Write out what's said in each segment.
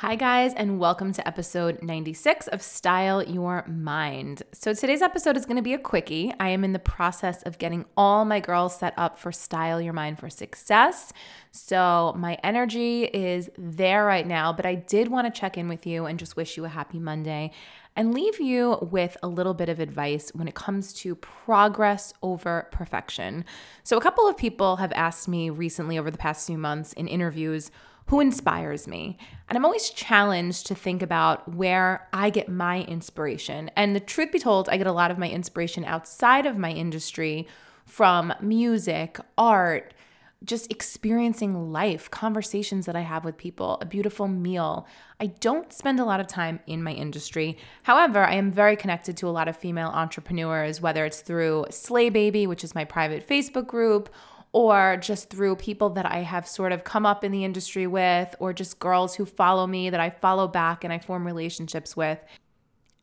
Hi, guys, and welcome to episode 96 of Style Your Mind. So, today's episode is going to be a quickie. I am in the process of getting all my girls set up for Style Your Mind for Success. So, my energy is there right now, but I did want to check in with you and just wish you a happy Monday and leave you with a little bit of advice when it comes to progress over perfection. So, a couple of people have asked me recently over the past few months in interviews who inspires me. And I'm always challenged to think about where I get my inspiration. And the truth be told, I get a lot of my inspiration outside of my industry from music, art, just experiencing life, conversations that I have with people, a beautiful meal. I don't spend a lot of time in my industry. However, I am very connected to a lot of female entrepreneurs, whether it's through Slay Baby, which is my private Facebook group, or just through people that I have sort of come up in the industry with, or just girls who follow me that I follow back and I form relationships with.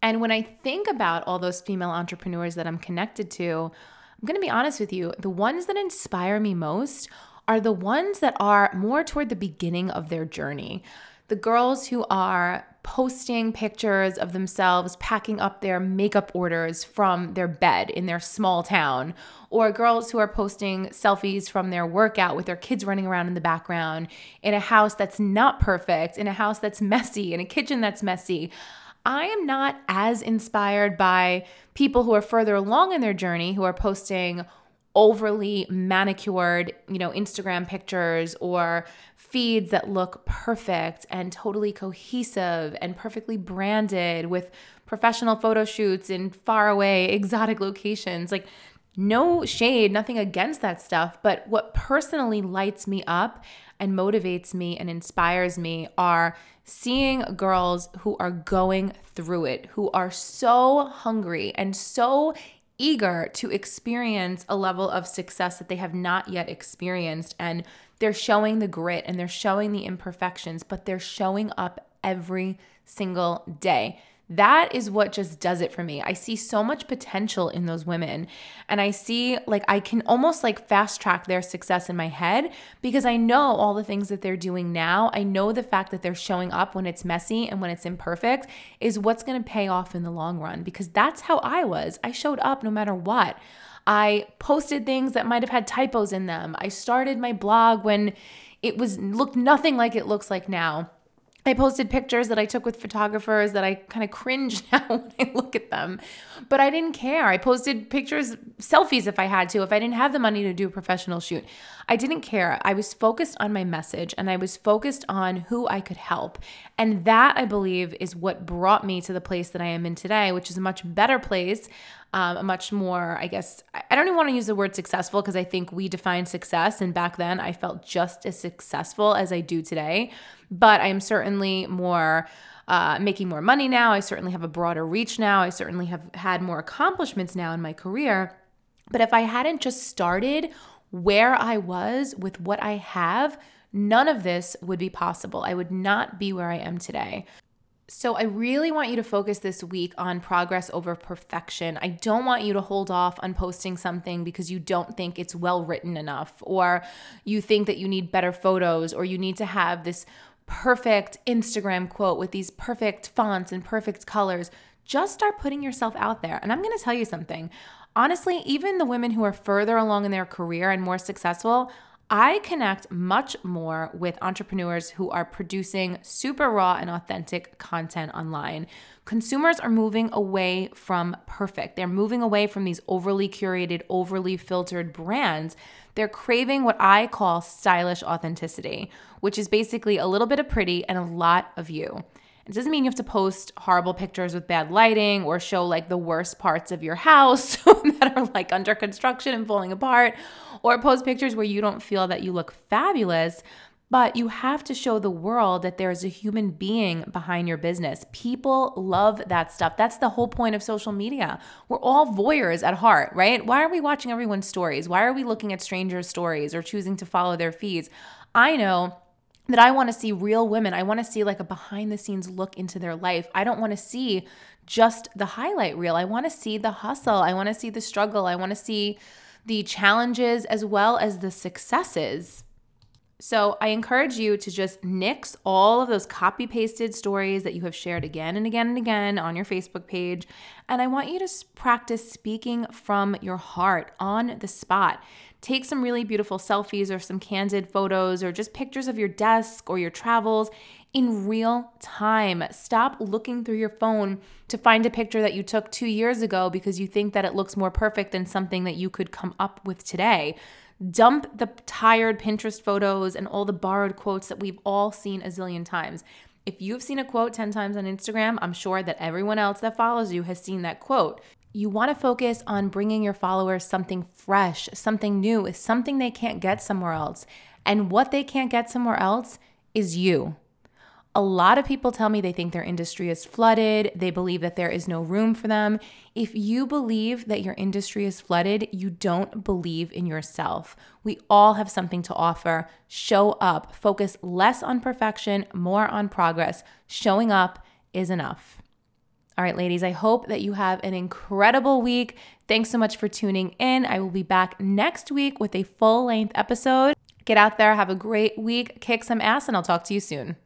And when I think about all those female entrepreneurs that I'm connected to, I'm gonna be honest with you, the ones that inspire me most are the ones that are more toward the beginning of their journey. The girls who are posting pictures of themselves packing up their makeup orders from their bed in their small town, or girls who are posting selfies from their workout with their kids running around in the background in a house that's not perfect, in a house that's messy, in a kitchen that's messy. I am not as inspired by people who are further along in their journey who are posting overly manicured, you know, Instagram pictures or feeds that look perfect and totally cohesive and perfectly branded with professional photo shoots in faraway exotic locations. Like no shade, nothing against that stuff, but what personally lights me up and motivates me and inspires me are seeing girls who are going through it, who are so hungry and so eager to experience a level of success that they have not yet experienced. And they're showing the grit and they're showing the imperfections, but they're showing up every single day. That is what just does it for me. I see so much potential in those women. And I see, like, I can almost like fast track their success in my head because I know all the things that they're doing now. I know the fact that they're showing up when it's messy and when it's imperfect is what's going to pay off in the long run because that's how I was. I showed up no matter what. I posted things that might have had typos in them. I started my blog when it was looked nothing like it looks like now. I posted pictures that I took with photographers that I kind of cringe now when I look at them. But I didn't care. I posted pictures, selfies if I had to, if I didn't have the money to do a professional shoot. I didn't care. I was focused on my message and I was focused on who I could help. And that, I believe, is what brought me to the place that I am in today, which is a much better place um, a much more, I guess, I don't even want to use the word successful because I think we define success. And back then I felt just as successful as I do today. But I am certainly more. Uh, making more money now. I certainly have a broader reach now. I certainly have had more accomplishments now in my career. But if I hadn't just started where I was with what I have, none of this would be possible. I would not be where I am today. So, I really want you to focus this week on progress over perfection. I don't want you to hold off on posting something because you don't think it's well written enough, or you think that you need better photos, or you need to have this perfect Instagram quote with these perfect fonts and perfect colors. Just start putting yourself out there. And I'm gonna tell you something. Honestly, even the women who are further along in their career and more successful, I connect much more with entrepreneurs who are producing super raw and authentic content online. Consumers are moving away from perfect. They're moving away from these overly curated, overly filtered brands. They're craving what I call stylish authenticity, which is basically a little bit of pretty and a lot of you. It doesn't mean you have to post horrible pictures with bad lighting or show like the worst parts of your house that are like under construction and falling apart or post pictures where you don't feel that you look fabulous. But you have to show the world that there's a human being behind your business. People love that stuff. That's the whole point of social media. We're all voyeurs at heart, right? Why are we watching everyone's stories? Why are we looking at strangers' stories or choosing to follow their feeds? I know that I want to see real women. I want to see like a behind the scenes look into their life. I don't want to see just the highlight reel. I want to see the hustle. I want to see the struggle. I want to see the challenges as well as the successes. So I encourage you to just nix all of those copy pasted stories that you have shared again and again and again on your Facebook page. And I want you to practice speaking from your heart on the spot. Take some really beautiful selfies or some candid photos or just pictures of your desk or your travels in real time. Stop looking through your phone to find a picture that you took two years ago because you think that it looks more perfect than something that you could come up with today. Dump the tired Pinterest photos and all the borrowed quotes that we've all seen a zillion times. If you've seen a quote 10 times on Instagram, I'm sure that everyone else that follows you has seen that quote. You want to focus on bringing your followers something fresh, something new, something they can't get somewhere else. And what they can't get somewhere else is you. A lot of people tell me they think their industry is flooded. They believe that there is no room for them. If you believe that your industry is flooded, you don't believe in yourself. We all have something to offer. Show up. Focus less on perfection, more on progress. Showing up is enough. All right, ladies, I hope that you have an incredible week. Thanks so much for tuning in. I will be back next week with a full length episode. Get out there, have a great week, kick some ass, and I'll talk to you soon.